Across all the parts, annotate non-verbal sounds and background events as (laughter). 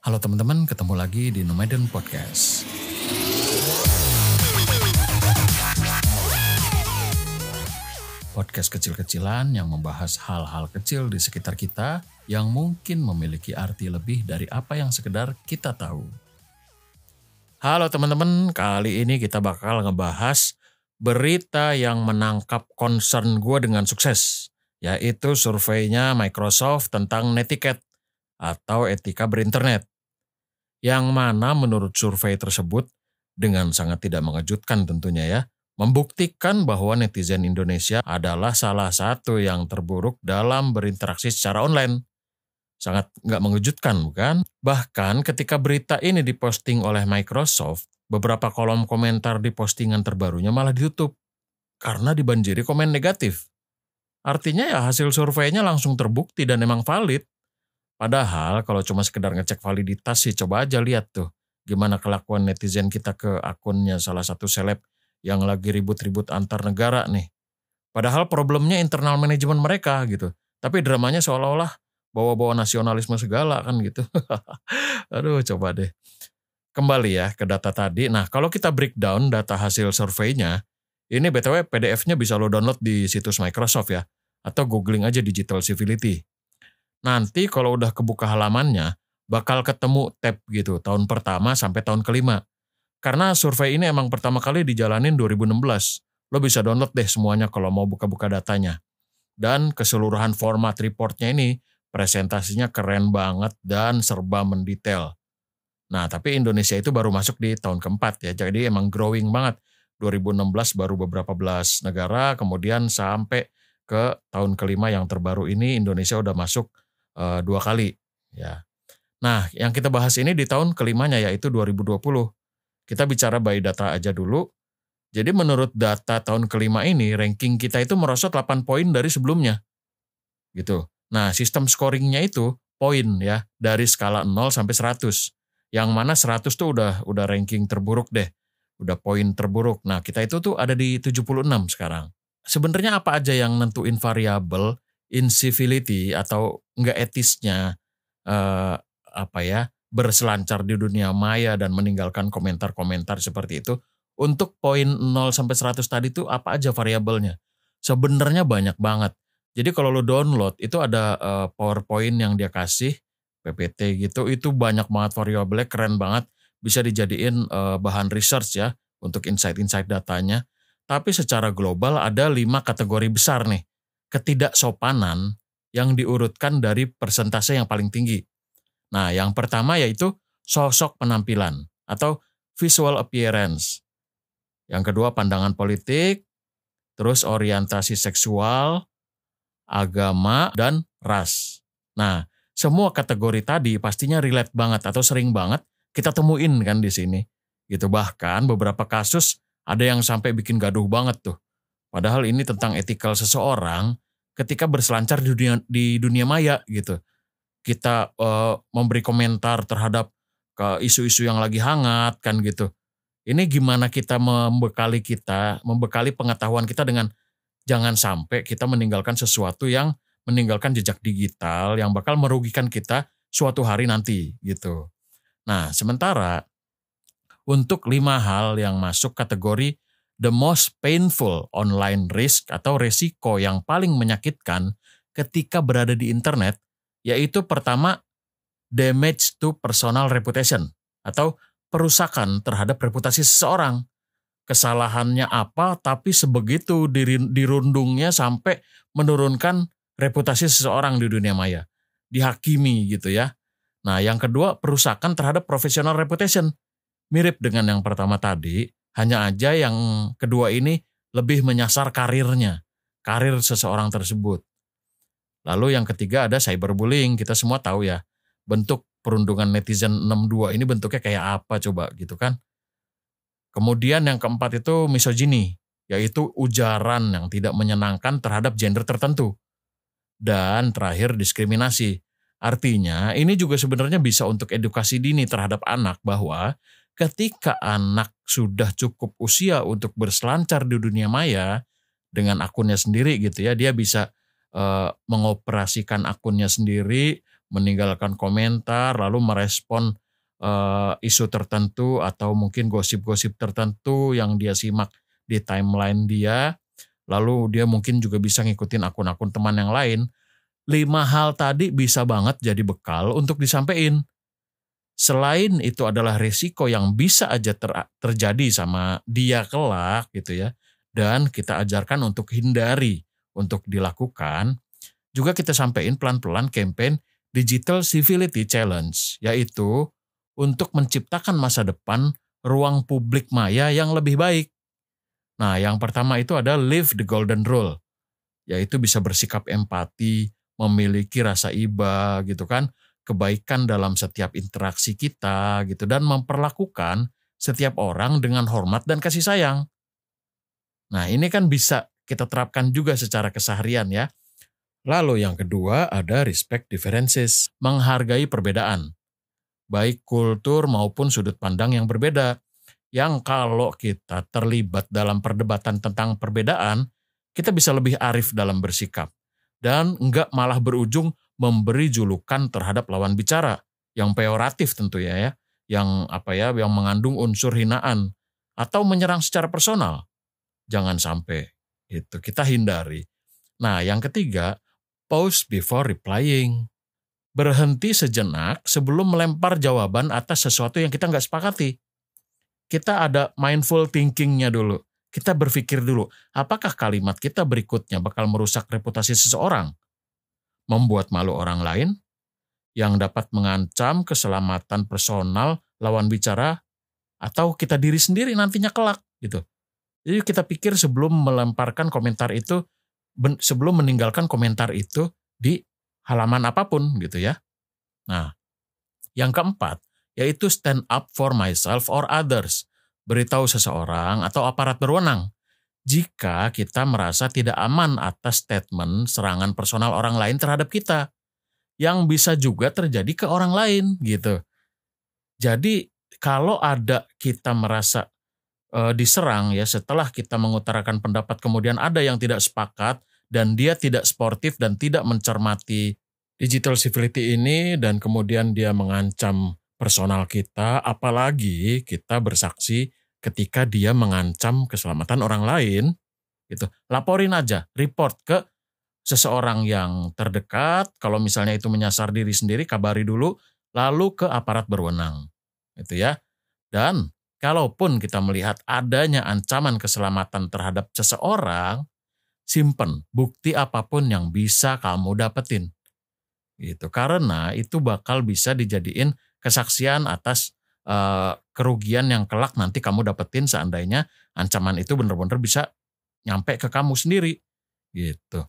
Halo teman-teman, ketemu lagi di Nomaden Podcast. Podcast kecil-kecilan yang membahas hal-hal kecil di sekitar kita yang mungkin memiliki arti lebih dari apa yang sekedar kita tahu. Halo teman-teman, kali ini kita bakal ngebahas berita yang menangkap concern gue dengan sukses, yaitu surveinya Microsoft tentang netiquette atau etika berinternet. Yang mana menurut survei tersebut dengan sangat tidak mengejutkan tentunya ya, membuktikan bahwa netizen Indonesia adalah salah satu yang terburuk dalam berinteraksi secara online. Sangat nggak mengejutkan bukan? Bahkan ketika berita ini diposting oleh Microsoft, beberapa kolom komentar di postingan terbarunya malah ditutup karena dibanjiri komen negatif. Artinya ya hasil surveinya langsung terbukti dan emang valid. Padahal kalau cuma sekedar ngecek validitas sih coba aja lihat tuh gimana kelakuan netizen kita ke akunnya salah satu seleb yang lagi ribut-ribut antar negara nih. Padahal problemnya internal manajemen mereka gitu. Tapi dramanya seolah-olah bawa-bawa nasionalisme segala kan gitu. (laughs) Aduh coba deh. Kembali ya ke data tadi. Nah kalau kita breakdown data hasil surveinya, ini BTW PDF-nya bisa lo download di situs Microsoft ya. Atau googling aja Digital Civility nanti kalau udah kebuka halamannya bakal ketemu tab gitu tahun pertama sampai tahun kelima. Karena survei ini emang pertama kali dijalanin 2016. Lo bisa download deh semuanya kalau mau buka-buka datanya. Dan keseluruhan format reportnya ini presentasinya keren banget dan serba mendetail. Nah tapi Indonesia itu baru masuk di tahun keempat ya, jadi emang growing banget. 2016 baru beberapa belas negara, kemudian sampai ke tahun kelima yang terbaru ini Indonesia udah masuk uh, dua kali ya. Nah, yang kita bahas ini di tahun kelimanya yaitu 2020. Kita bicara by data aja dulu. Jadi menurut data tahun kelima ini ranking kita itu merosot 8 poin dari sebelumnya. Gitu. Nah, sistem scoringnya itu poin ya dari skala 0 sampai 100. Yang mana 100 tuh udah udah ranking terburuk deh. Udah poin terburuk. Nah, kita itu tuh ada di 76 sekarang. Sebenarnya apa aja yang nentuin variabel incivility atau enggak etisnya uh, apa ya berselancar di dunia maya dan meninggalkan komentar-komentar seperti itu untuk poin 0 sampai 100 tadi itu apa aja variabelnya? Sebenarnya banyak banget. Jadi kalau lo download itu ada uh, PowerPoint yang dia kasih PPT gitu itu banyak banget variabelnya keren banget. Bisa dijadiin uh, bahan research ya untuk insight-insight datanya. Tapi secara global ada lima kategori besar nih ketidaksopanan yang diurutkan dari persentase yang paling tinggi. Nah, yang pertama yaitu sosok penampilan atau visual appearance. Yang kedua pandangan politik, terus orientasi seksual, agama, dan ras. Nah, semua kategori tadi pastinya relate banget atau sering banget kita temuin kan di sini. Gitu bahkan beberapa kasus ada yang sampai bikin gaduh banget tuh. Padahal ini tentang etikal seseorang ketika berselancar di dunia di dunia maya gitu. Kita uh, memberi komentar terhadap isu-isu yang lagi hangat kan gitu. Ini gimana kita membekali kita, membekali pengetahuan kita dengan jangan sampai kita meninggalkan sesuatu yang meninggalkan jejak digital yang bakal merugikan kita suatu hari nanti gitu. Nah, sementara untuk lima hal yang masuk kategori the most painful online risk atau resiko yang paling menyakitkan ketika berada di internet, yaitu pertama damage to personal reputation atau perusakan terhadap reputasi seseorang. Kesalahannya apa, tapi sebegitu dirundungnya sampai menurunkan reputasi seseorang di dunia maya. Dihakimi gitu ya. Nah yang kedua perusakan terhadap professional reputation. Mirip dengan yang pertama tadi, hanya aja yang kedua ini lebih menyasar karirnya, karir seseorang tersebut. Lalu yang ketiga ada cyberbullying. Kita semua tahu ya, bentuk perundungan netizen 62 ini bentuknya kayak apa coba gitu kan. Kemudian yang keempat itu misogini, yaitu ujaran yang tidak menyenangkan terhadap gender tertentu. Dan terakhir diskriminasi. Artinya ini juga sebenarnya bisa untuk edukasi dini terhadap anak bahwa ketika anak sudah cukup usia untuk berselancar di dunia maya dengan akunnya sendiri gitu ya, dia bisa uh, mengoperasikan akunnya sendiri, meninggalkan komentar, lalu merespon uh, isu tertentu atau mungkin gosip-gosip tertentu yang dia simak di timeline dia. Lalu dia mungkin juga bisa ngikutin akun-akun teman yang lain. Lima hal tadi bisa banget jadi bekal untuk disampaikan. Selain itu adalah risiko yang bisa aja ter terjadi sama dia kelak gitu ya. Dan kita ajarkan untuk hindari untuk dilakukan. Juga kita sampaikan pelan-pelan campaign Digital Civility Challenge, yaitu untuk menciptakan masa depan ruang publik maya yang lebih baik. Nah, yang pertama itu ada live the golden rule, yaitu bisa bersikap empati, memiliki rasa iba gitu kan, kebaikan dalam setiap interaksi kita gitu dan memperlakukan setiap orang dengan hormat dan kasih sayang. Nah, ini kan bisa kita terapkan juga secara keseharian ya. Lalu yang kedua ada respect differences, menghargai perbedaan. Baik kultur maupun sudut pandang yang berbeda. Yang kalau kita terlibat dalam perdebatan tentang perbedaan, kita bisa lebih arif dalam bersikap. Dan enggak malah berujung memberi julukan terhadap lawan bicara yang peoratif tentu ya ya, yang apa ya, yang mengandung unsur hinaan atau menyerang secara personal. Jangan sampai itu kita hindari. Nah, yang ketiga, Pause before replying. Berhenti sejenak sebelum melempar jawaban atas sesuatu yang kita nggak sepakati. Kita ada mindful thinkingnya dulu. Kita berpikir dulu, apakah kalimat kita berikutnya bakal merusak reputasi seseorang? Membuat malu orang lain? Yang dapat mengancam keselamatan personal lawan bicara? Atau kita diri sendiri nantinya kelak gitu. Jadi kita pikir sebelum melemparkan komentar itu sebelum meninggalkan komentar itu di halaman apa pun gitu ya. Nah, yang keempat yaitu stand up for myself or others. Beritahu seseorang atau aparat berwenang jika kita merasa tidak aman atas statement serangan personal orang lain terhadap kita yang bisa juga terjadi ke orang lain gitu. Jadi kalau ada kita merasa e, diserang ya setelah kita mengutarakan pendapat kemudian ada yang tidak sepakat dan dia tidak sportif dan tidak mencermati digital civility ini dan kemudian dia mengancam personal kita, apalagi kita bersaksi ketika dia mengancam keselamatan orang lain, gitu. Laporin aja, report ke seseorang yang terdekat, kalau misalnya itu menyasar diri sendiri, kabari dulu, lalu ke aparat berwenang, gitu ya. Dan kalaupun kita melihat adanya ancaman keselamatan terhadap seseorang, simpen bukti apa pun yang bisa kamu dapetin. Gitu. Karena itu bakal bisa dijadiin kesaksian atas uh, kerugian yang kelak nanti kamu dapetin seandainya ancaman itu benar-benar bisa nyampe ke kamu sendiri. Gitu.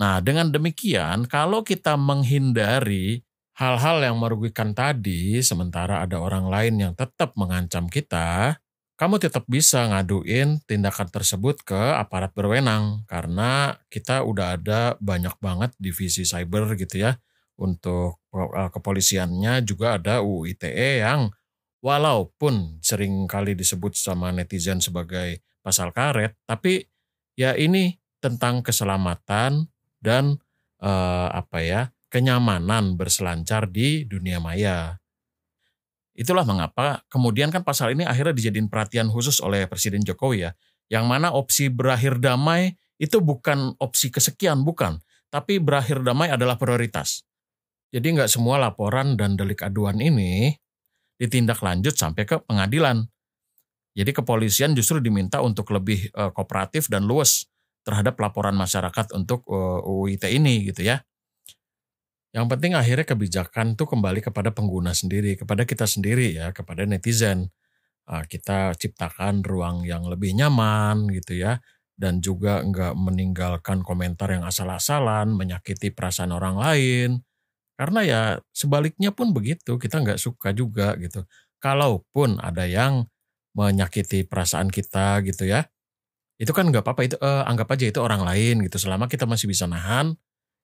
Nah, dengan demikian kalau kita menghindari hal-hal yang merugikan tadi sementara ada orang lain yang tetap mengancam kita, kamu tetap bisa ngaduin tindakan tersebut ke aparat berwenang karena kita udah ada banyak banget divisi cyber gitu ya. Untuk eh, kepolisiannya juga ada UU ITE yang walaupun sering kali disebut sama netizen sebagai pasal karet, tapi ya ini tentang keselamatan dan eh, apa ya kenyamanan berselancar di dunia maya. Itulah mengapa kemudian kan pasal ini akhirnya dijadiin perhatian khusus oleh Presiden Jokowi ya. Yang mana opsi berakhir damai itu bukan opsi kesekian, bukan. Tapi berakhir damai adalah prioritas. Jadi nggak semua laporan dan delik aduan ini ditindak lanjut sampai ke pengadilan. Jadi kepolisian justru diminta untuk lebih uh, kooperatif dan luas terhadap laporan masyarakat untuk uh, eh, UIT ini gitu ya. Yang penting akhirnya kebijakan tuh kembali kepada pengguna sendiri, kepada kita sendiri ya, kepada netizen. Ah, kita ciptakan ruang yang lebih nyaman gitu ya, dan juga enggak meninggalkan komentar yang asal-asalan, menyakiti perasaan orang lain. Karena ya sebaliknya pun begitu, kita enggak suka juga gitu. Kalaupun ada yang menyakiti perasaan kita gitu ya, itu kan enggak apa-apa itu eh, anggap aja itu orang lain gitu. Selama kita masih bisa nahan,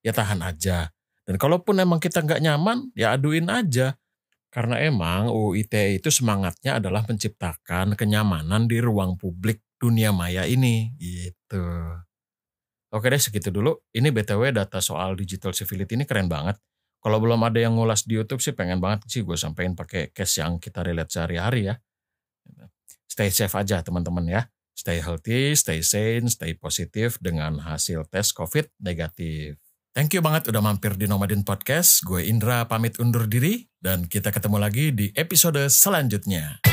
ya tahan aja dan kalaupun emang kita nggak nyaman, ya aduin aja. Karena emang UU ITE itu semangatnya adalah menciptakan kenyamanan di ruang publik dunia maya ini. Gitu. Oke deh segitu dulu. Ini BTW data soal digital civility ini keren banget. Kalau belum ada yang ngulas di YouTube sih pengen banget sih gue sampein pakai case yang kita relate sehari-hari ya. Stay safe aja teman-teman ya. Stay healthy, stay sane, stay positif dengan hasil tes COVID negatif. Thank you banget udah mampir di Nomadin Podcast. Gue Indra pamit undur diri dan kita ketemu lagi di episode selanjutnya.